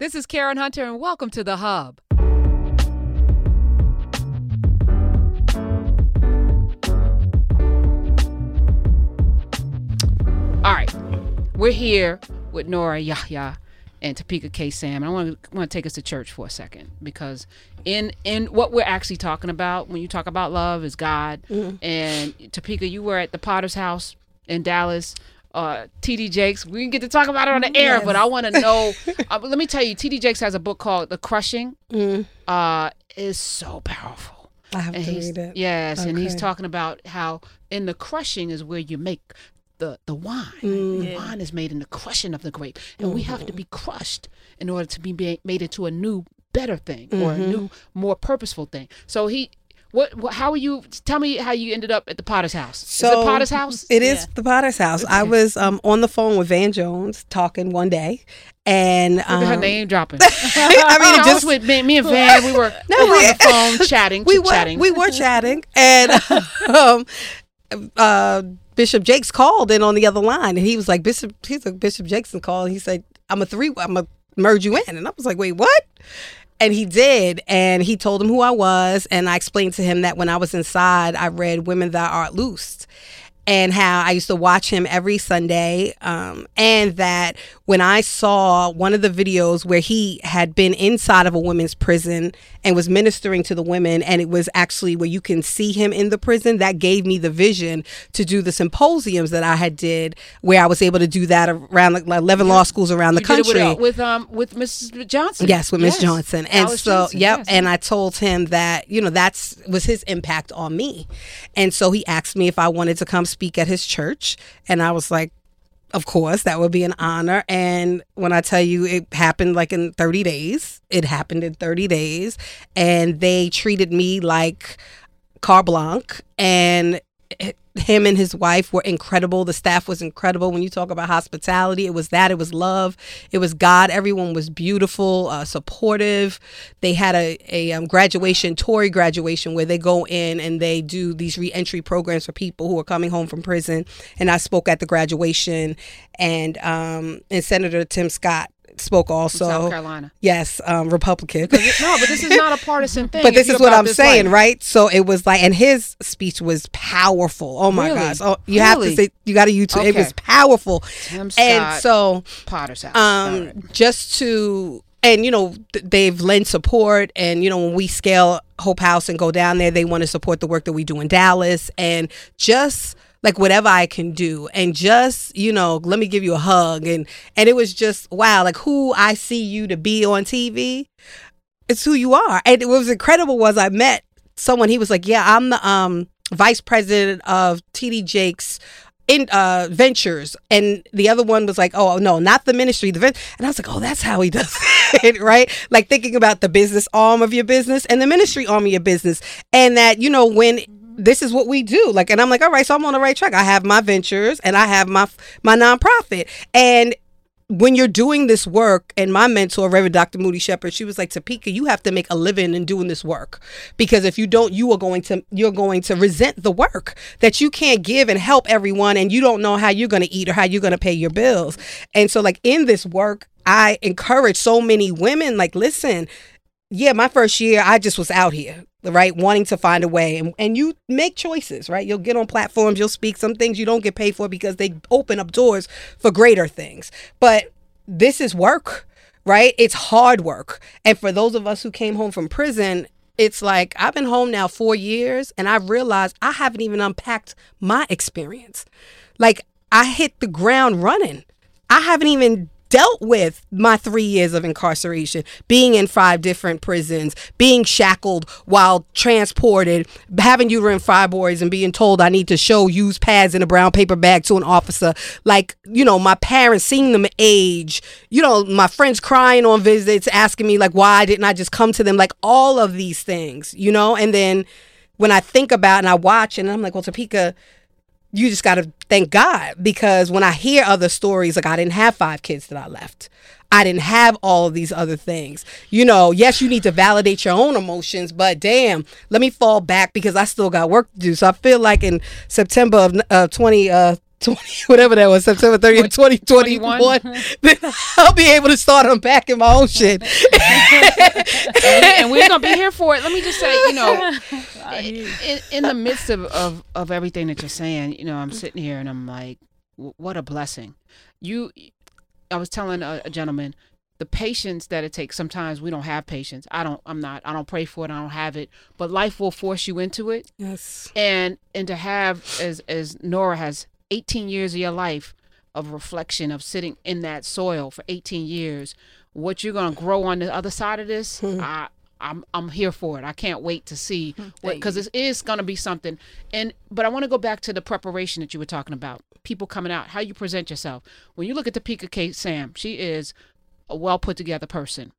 This is Karen Hunter, and welcome to The Hub. All right, we're here with Nora Yahya and Topeka K. Sam. And I want to want to take us to church for a second because in in what we're actually talking about when you talk about love is God. Mm-hmm. And Topeka, you were at the Potter's house in Dallas. Uh, TD Jakes, we can get to talk about it on the air, but I want to know. uh, let me tell you, TD Jakes has a book called The Crushing. Uh, is so powerful. I have And to read it. Yes, and he's talking about how in the crushing is where you make the the wine. Mm. The wine is made in the crushing of the grape, and we have to be crushed in order to be made into a new, better thing or Mm-hmm. a new, more purposeful thing. So he. What, what? How are you? Tell me how you ended up at the Potter's house. is it Potter's house? It is the Potter's house. I was um, on the phone with Van Jones talking one day, and Look at her um, name dropping. I mean, it was just with me, me and Van. We were, No, we were we- on the phone chatting, we were chatting. we were chatting, and um, uh, Bishop Jakes called in on the other line, and he was like, Bishop, he's like Bishop Jakeson called. He said, "I'm a three, I'm a merge you in," and I was like, "Wait, what?" And he did, and he told him who I was, and I explained to him that when I was inside, I read "Woman Thou Art Loosed." And how I used to watch him every Sunday. Um, and that when I saw one of the videos where he had been inside of a women's prison and was ministering to the women, and it was actually where you can see him in the prison, that gave me the vision to do the symposiums that I had did, where I was able to do that around like 11 law schools around the You it country. with, uh, with um with Mrs. Johnson. Yes, with Miss Johnson. And Alice so, Johnson, yep. yes. And I told him that, you know, that's was his impact on me. And so he asked me if I wanted to come speak at his church. And I was like, of course, that would be an honor. And when I tell you it happened like in 30 days, it happened in 30 days. And they treated me like carte blanche. And him and his wife were incredible. The staff was incredible. When you talk about hospitality, it was that. It was love. It was God. Everyone was beautiful, uh, supportive. They had a, a um, graduation, Tory graduation, where they go in and they do these reentry programs for people who are coming home from prison. And I spoke at the graduation, and um, and Senator Tim Scott spoke also. South Carolina. Yes, um, Republican. No, but this is not a partisan thing. But this is what I'm saying, life. right? So it was like, and his speech was powerful. Oh my Really? gosh! Oh, you have to say, you got to YouTube. It was powerful. Tim Scott, And so, Potter's house. Um, right. just to and you know th- they've lent support and you know when we scale hope house and go down there they want to support the work that we do in dallas and just like whatever i can do. And just you know let me give you a hug. And and it was just wow like who i see you to be on tv it's who you are. And what was incredible was i met someone he was like yeah i'm the um vice president of td jake's in uh ventures. And the other one was like oh no not the ministry the ven-. and i was like oh that's how he does it right? Like thinking about the business arm of your business and the ministry arm of your business. And that you know when this is what we do like and i'm like all right so i'm on the right track i have my ventures and i have my my nonprofit and when you're doing this work, and my mentor, Reverend Dr. Moody Shepherd, she was like, Topeka, you have to make a living in doing this work. Because if you don't, you are going to you're going to resent the work that you can't give and help everyone and you don't know how you're gonna eat or how you're gonna pay your bills. And so like in this work, I encourage so many women, like, listen, yeah, my first year, I just was out here, right, wanting to find a way. And, and you make choices, right? You'll get on platforms, you'll speak some things you don't get paid for because they open up doors for greater things. But this is work, right? It's hard work. And for those of us who came home from prison, it's like I've been home now four years and I've realized I haven't even unpacked my experience. Like I hit the ground running. I haven't even dealt with my three years of incarceration, being in five different prisons, being shackled while transported, having uterine fibroids and being told I need to show used pads in a brown paper bag to an officer. Like, you know, my parents seeing them age, you know, my friends crying on visits, asking me, like, why didn't I just come to them? Like, all of these things, you know? And then when I think about and I watch and I'm like, well, Topeka, you just got to thank God because when I hear other stories, like I didn't have five kids that I left. I didn't have all these other things. You know, yes, you need to validate your own emotions, but damn, let me fall back because I still got work to do. So I feel like in September of uh, 20, uh, 20, whatever that was, September 30th, 2021, 21. then I'll be able to start unpacking my own shit. and, we, and we're gonna be here for it. Let me just say, you know, in, in the midst of, of of everything that you're saying, you know, I'm sitting here and I'm like, what a blessing. You, I was telling a, a gentleman the patience that it takes. Sometimes we don't have patience. I don't. I'm not. I don't pray for it. I don't have it. But life will force you into it. Yes. and and to have as as Nora has 18 years of your life of reflection of sitting in that soil for 18 years what you're going to grow on the other side of this I I'm I'm here for it. I can't wait to see hmm, what because it is going to be something. And but I want to go back to the preparation that you were talking about. People coming out, how you present yourself. When you look at Topeka K. Sam, she is a well put together person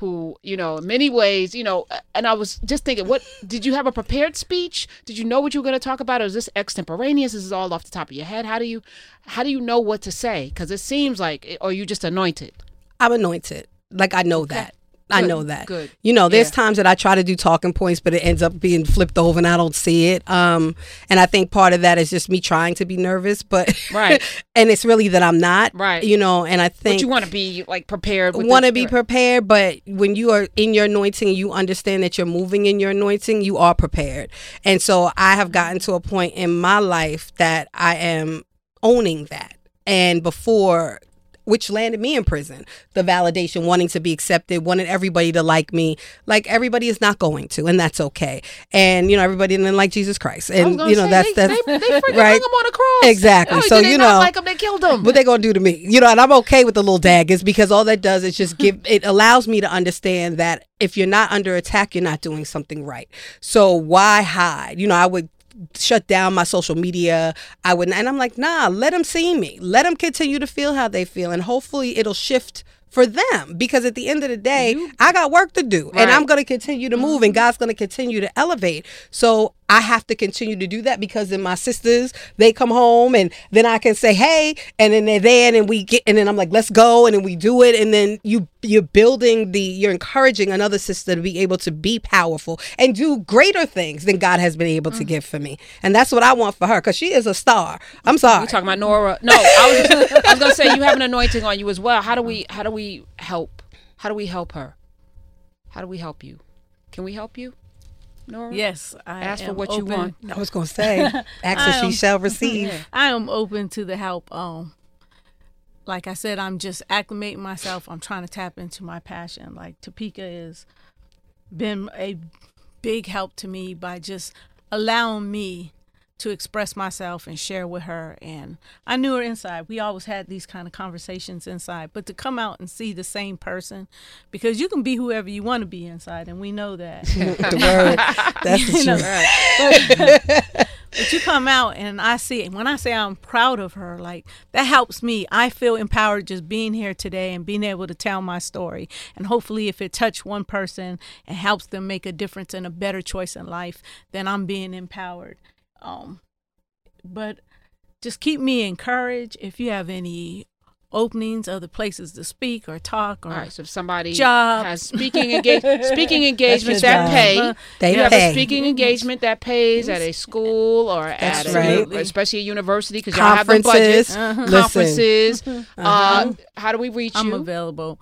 who, you know, in many ways, you know, and I was just thinking, what did you have a prepared speech? Did you know what you were going to talk about? Or is this extemporaneous? Is this all off the top of your head? How do you, how do you know what to say? Because it seems like, or you just anointed. I'm anointed. Like I know that. I know that. good. You know, there's Yeah. times that I try to do talking points, but it ends up being flipped over and I don't see it. Um, and I think part of that is just me trying to be nervous, but Right. and it's really that I'm not. Right. You know, and I But think you want to be like prepared. want to be prepared, but when you are in your anointing you understand that you're moving in your anointing, you are prepared. And so I have gotten to a point in my life that I am owning that. And before which landed me in prison. The validation, wanting to be accepted, wanting everybody to like me. Like everybody is not going to, and that's okay. And you know, everybody didn't like Jesus Christ, and you know say, that's they, that's they, they freaking right. hung him on a cross. Exactly. Oh, So, you know, like him, they killed him. what they gonna do to me you know and i'm okay with the little daggers because all that does is just give it allows me to understand that if you're not under attack you're not doing something right so why hide you know i would shut down my social media. I wouldn't. and i'm like nah let them see me. Let them continue to feel how they feel and hopefully it'll shift for them because at the end of the day i got work to do and i'm going to continue to move and mm-hmm. god's going to continue to elevate. So i have to continue to do that because then my sisters they come home and then i can say hey and then they're there and we get and then i'm like let's go and then we do it and then you you're building the you're encouraging another sister to be able to be powerful and do greater things than god has been able to mm-hmm. give for me and that's what i want for her because she is a star i'm sorry We talking about Nora? No, I was I was gonna say you have an anointing on you as well. How do we how do we help? How do we help her? How do we help you? Can we help you, Nora? Yes, I Ask for am what you open- want. i was going to say ask and she shall receive I am open to the help. Um, like I said, I'm just acclimating myself. I'm trying to tap into my passion. Like Topeka has been a big help to me by just allowing me to express myself and share with her. And I knew her inside. We always had these kind of conversations inside, but to come out and see the same person, because you can be whoever you want to be inside, and we know that. the word that's the truth but, but you come out and I see it. when I say I'm proud of her, like that helps me. I feel empowered just being here today and being able to tell my story. And hopefully, if it touched one person and helps them make a difference and a better choice in life, then I'm being empowered. Um, but just keep me encouraged. If you have any openings, other places to speak or talk or All right. So if somebody Job. has speaking engage speaking engagements that job. pay, They you have a speaking engagement that pays at a school or That's at right. a, especially a university because y'all have the conferences budgets. Listen. Conferences. Uh-huh. Uh, how do we reach you? I'm available.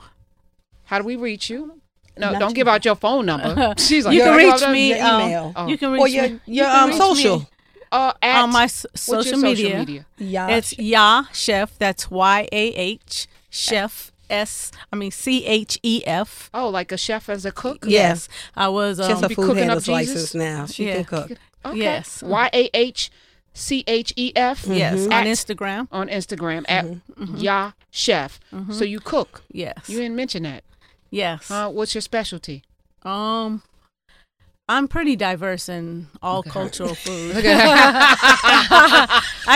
How do we reach you? No, Not don't you. give out your phone number. She's like, You can reach me. your um, email. Oh. You can or reach your, me. your you can um reach social me uh, at, on my s- social, media. social media? yeah It's Yah Chef. That's Y A H Chef S. I mean C H E F. Oh, like a chef as a cook? Yeah. Yes, I was. she has Um, a be food cooking up handler's Jesus? license now she Yeah. can cook Okay. Yes. Y A H C H E F. yes Mhm. on Instagram. on Instagram at Yah Chef. So you cook. Yes. You didn't mention that. yes. Uh, what's your specialty? um. I'm pretty diverse in all cultural foods. I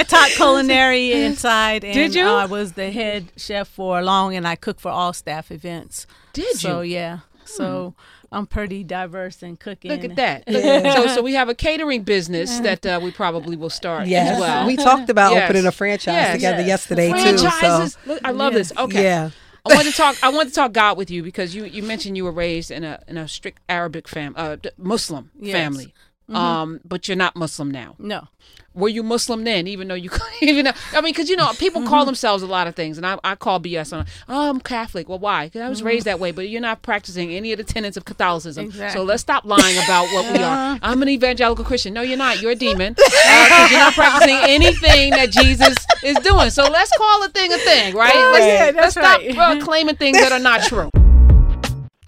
taught culinary inside, and Did you? I was the head chef for long, and I cook for all staff events. Did So you? So yeah, so I'm pretty diverse in cooking. Look at that. Yeah. So, so we have a catering business that uh, we probably will start yes as well. we talked about Yes. opening a franchise Yes. together Yes. yesterday too Franchises. so Look, I love Yes. this. Okay. yeah I want to talk. I want to talk God with you because you, you mentioned you were raised in a in a strict Arabic fam, uh, Muslim Yes. family. Um, but you're not Muslim now. No. Were you Muslim then? Even though you, even though, I mean, because you know, people call themselves a lot of things, and I, I call BS on. Oh, I'm Catholic. Well, why? Because I was raised that way. But you're not practicing any of the tenets of Catholicism. So let's stop lying about what we are. I'm an evangelical Christian. No, you're not. You're a demon because you're not practicing anything that Jesus is doing. So let's call a thing a thing, right? Oh, let's, yeah, let's that's stop right. uh, claiming things that are not true.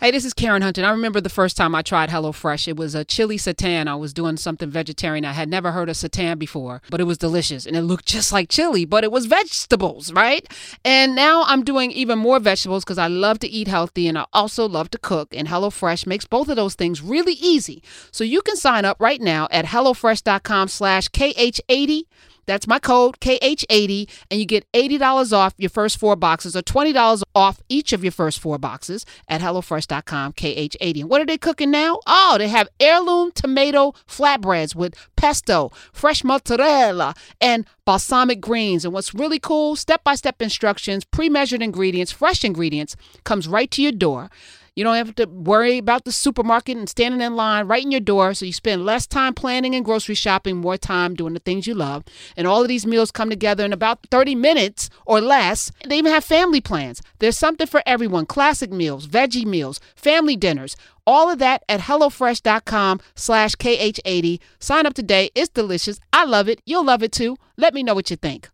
Hey, this is Karen Hunter. I remember the first time I tried HelloFresh. It was a chili seitan. I was doing something vegetarian. I had never heard of seitan before, but it was delicious and it looked just like chili, but it was vegetables, right? And now I'm doing even more vegetables because I love to eat healthy and I also love to cook. And HelloFresh makes both of those things really easy. So you can sign up right now at HelloFresh.com slash KH80. That's my code KH80, and you get $80 off your first four boxes or $20 off each of your first four boxes at HelloFresh.com KH80. And what are they cooking now? Oh, they have heirloom tomato flatbreads with pesto, fresh mozzarella, and balsamic greens. And what's really cool, step by step instructions, pre measured ingredients, fresh ingredients comes right to your door. You don't have to worry about the supermarket and standing in line right in your door. So you spend less time planning and grocery shopping, more time doing the things you love. And all of these meals come together in about 30 minutes or less. They even have family plans. There's something for everyone classic meals, veggie meals, family dinners. All of that at HelloFresh.com slash KH80. Sign up today. It's delicious. I love it. You'll love it too. Let me know what you think.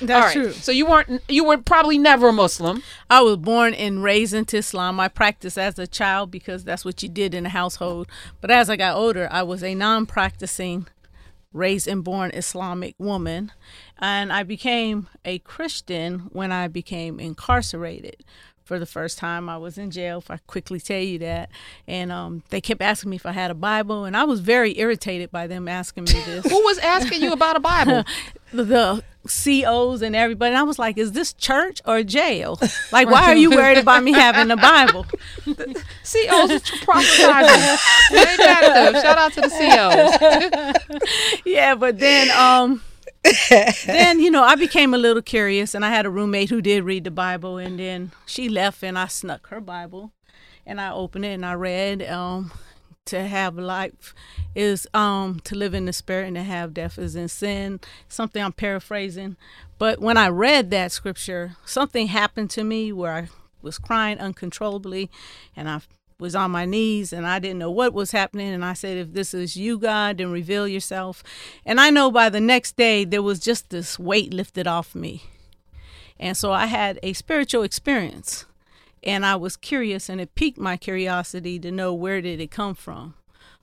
That's right. true. So you weren't, you were probably never a Muslim. I was born and raised into Islam. I practiced as a child because that's what you did in the household. But as I got older, I was a non practicing, raised and born Islamic woman. And I became a Christian when I became incarcerated. For the first time, I was in jail. If I quickly tell you that, and um, they kept asking me if I had a Bible, and I was very irritated by them asking me this. Who was asking you about a Bible? the, the COs and everybody. And I was like, is this church or jail? Like, why are you worried about me having a Bible? COs is proselytizing. I ain't mad. Shout out to the COs. yeah, but then um then you know I became a little curious and I had a roommate who did read the Bible and then she left and I snuck her Bible and I opened it and I read um to have life is um to live in the spirit and to have death is in sin something i'm paraphrasing. But when i read that scripture something happened to me where i was crying uncontrollably and i was on my knees and i didn't know what was happening and i said if this is you god then reveal yourself. And i know by the next day there was just this weight lifted off me. And so i had a spiritual experience and I was curious and it piqued my curiosity to know where did it come from.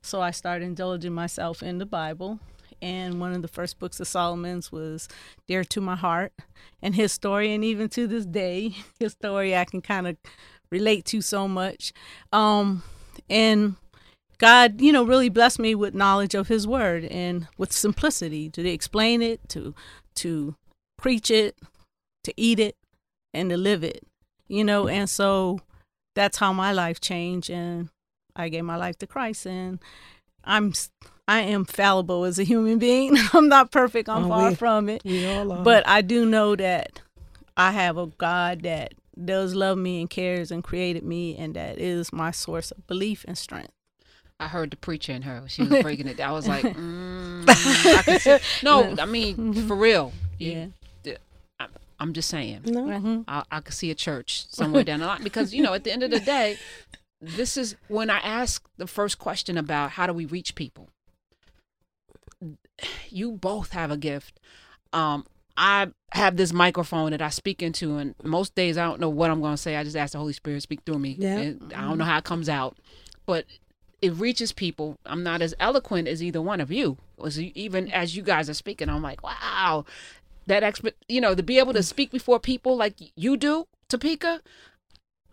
So I started indulging myself in the Bible and one of the first books of Solomon's was dear to my heart. And his story and even to this day his story I can kind of relate to so much. Um and God, you know, really blessed me with knowledge of his word and with simplicity to explain it, to to preach it, to eat it and to live it you know? And so that's how my life changed and i gave my life to christ and i'm i am fallible as a human being. I'm not perfect. I'm Oh, far we- from it. We all are. but i do know that i have a god that does love me and cares and created me and that is my source of belief and strength I heard the preacher in her. She was breaking it. I was like, mm, I could see. no, I mean for real. Yeah. I, I'm just saying. no. Mhm. I, I could see a church somewhere down the line because you know at the end of the day, this is when I ask the first question about how do we reach people. You both have a gift. Um, I have this microphone that I speak into, and most days I don't know what I'm going to say. I just ask the Holy Spirit to speak through me. Yeah. And I don't mm-hmm. know how it comes out, but it reaches people. I'm not as eloquent as either one of you. Was even as you guys are speaking, I'm like, wow, that expert. You know, to be able to speak before people like you do, Topeka.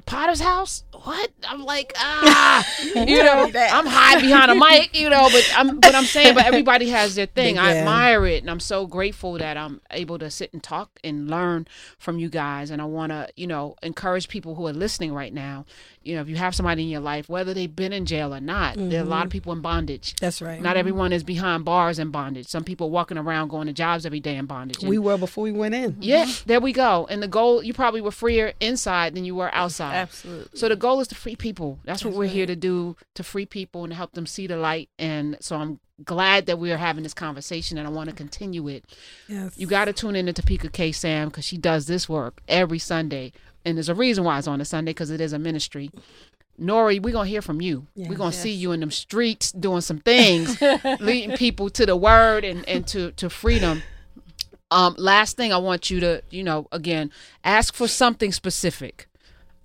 Potter's house? What? I'm like, ah, you know, I'm high behind a mic, you know, but I'm, but I'm saying, but everybody has their thing. I admire it, and I'm so grateful that I'm able to sit and talk and learn from you guys. And I want to, you know, encourage people who are listening right now. You know, if you have somebody in your life, whether they've been in jail or not, there are a lot of mm-hmm. people in bondage. That's right. Not mm-hmm. everyone is behind bars in bondage. Some people walking around going to jobs every day in bondage. And- we were before we went in. yeah, mm-hmm. there we go. And the goal, you probably were freer inside than you were outside. Absolutely. So the goal is to free people. That's, what we're here to do to free people and help them see the light. And so I'm glad that we are having this conversation, and I want to continue it. Yes. You got to tune in to Topeka K Sam because she does this work every Sunday, and there's a reason why it's on a Sunday because it is a ministry. Nori, we're gonna hear from you. we're gonna see you in them streets doing some things, leading people to the word and, and to, to freedom. Um, last thing I want you to, you know, again, ask for something specific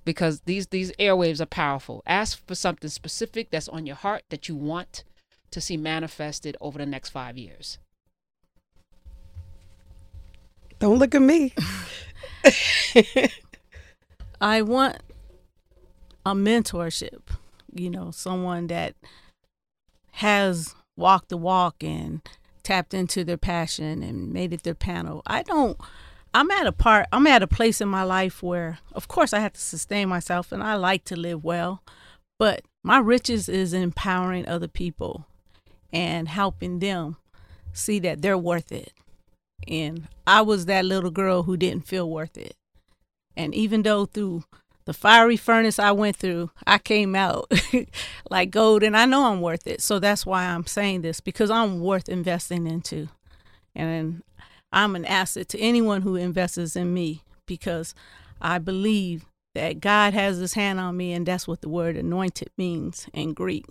because these these airwaves are powerful. Ask for something specific that's on your heart that you want to see manifested over the next five years. Don't look at me. I want a mentorship, you know, someone that has walked the walk and tapped into their passion and made it their panel. I don't I'm at a part I'm at a place in my life where of course I have to sustain myself and I like to live well, but my riches is empowering other people and helping them see that they're worth it. And I was that little girl who didn't feel worth it. And even though through the fiery furnace I went through, I came out like gold, and I know I'm worth it. So that's why I'm saying this because I'm worth investing into. And I'm an asset to anyone who invests in me because I believe that God has his hand on me, and that's what the word anointed means in Greek.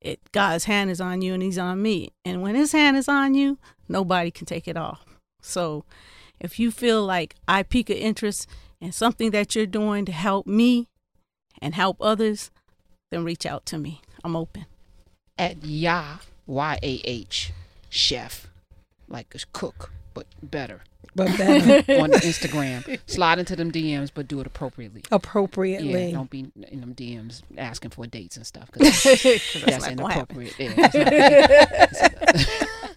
It God's hand is on you and he's on me. And when his hand is on you, nobody can take it off. So if you feel like I pique an interest in something that you're doing to help me and help others, then reach out to me. I'm open. At Yah Y A H chef, like a cook, but better But better. on Instagram. Slide into them DMs, but do it appropriately. appropriately. Yeah, don't be in them DMs asking for dates and stuff because that's, That's not gonna happen. inappropriate. Yeah, that's not-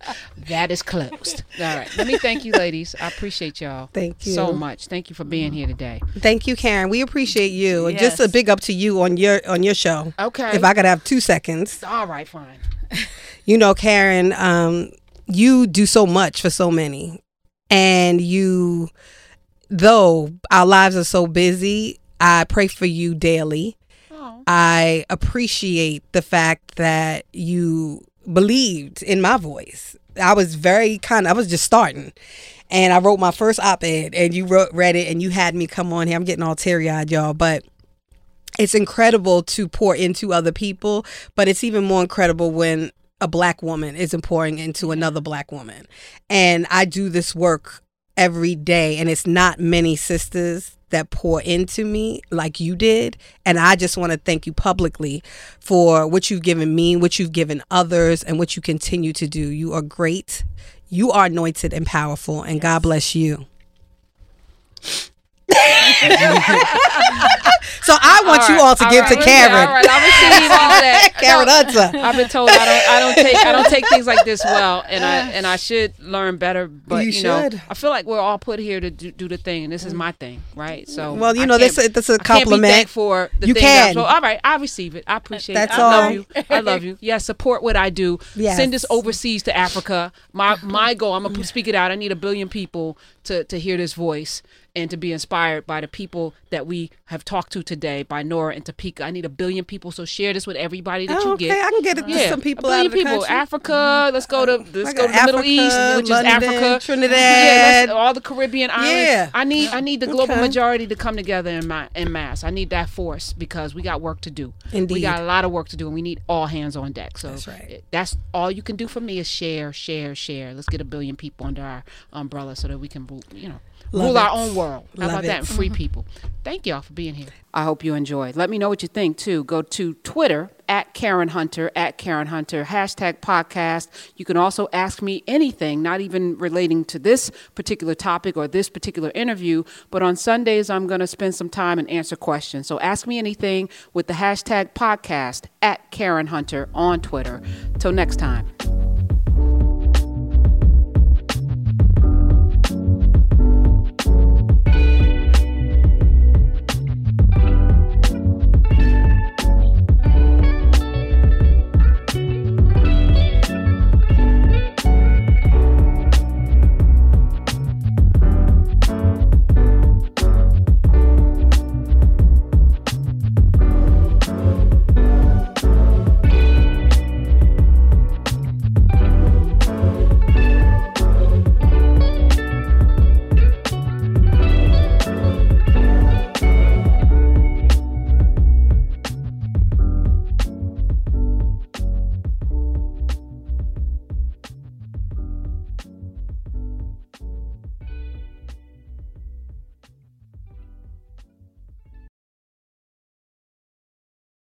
that is closed. All right. Let me thank you, ladies. I appreciate y'all Thank you. so much. Thank you for being here today. Thank you, Karen. We appreciate you. And Just a big up to you on your on your show. Okay. If I could have two seconds. All right, fine. You know, Karen, um, you do so much for so many. And you though our lives are so busy, I pray for you daily. I appreciate the fact that you believed in my voice. I was very kind I was just starting. And I wrote my first op-ed and you wrote read it and you had me come on here. I'm getting all teary-eyed, y'all, but it's incredible to pour into other people, but it's even more incredible when a black woman isn't pouring into another black woman. And I do this work every day, and it's not many sisters that pour into me like you did. And I just want to thank you publicly for what you've given me, what you've given others, and what you continue to do. You are great. You are anointed and powerful, and God bless you. so I want you all to give to Karen. All right, I'm receiving all that. Karen Hunter. I've been told I don't I don't take I don't take things like this well, and I and I should learn better. But You you, know. I feel like we're all put here to do, do the thing, and this is my thing, right? So Well, you know, this that's a I can't be compliment. for the You can. so- all right, I receive it. I appreciate That's it. I all. love you. I love you. Yeah, support what I do. Yes. Send this overseas to Africa. My my goal. I'm gonna mm. speak it out. I need a billion people to to hear this voice and to be inspired by the people that we have talked to today, by Nora and Topeka. I need a billion people. So share this with everybody that Oh, you okay, get. I can get it to Yeah, some people a billion out of the people. country. Africa. Mm-hmm. Let's go to let's go to the Middle East, which London, is Africa, Trinidad. Yeah, all the Caribbean islands. Yeah. I need I need the global Okay. majority to come together in my in mass. I need that force because we got work to do. Indeed, We got a lot of work to do, and we need all hands on deck. So That's right. that's all you can do for me is share, share, share. Let's get a billion people under our umbrella so that we can you know, Love rule our own world. How Love about that? And free mm-hmm. people. Thank y'all for being here. I hope you enjoyed. Let me know what you think too. Go to Twitter at Karen Hunter at Karen Hunter hashtag podcast. You can also ask me anything, not even relating to this particular topic or this particular interview. But on Sundays, I'm going to spend some time and answer questions. So ask me anything with the hashtag podcast at Karen Hunter on Twitter. Till next time.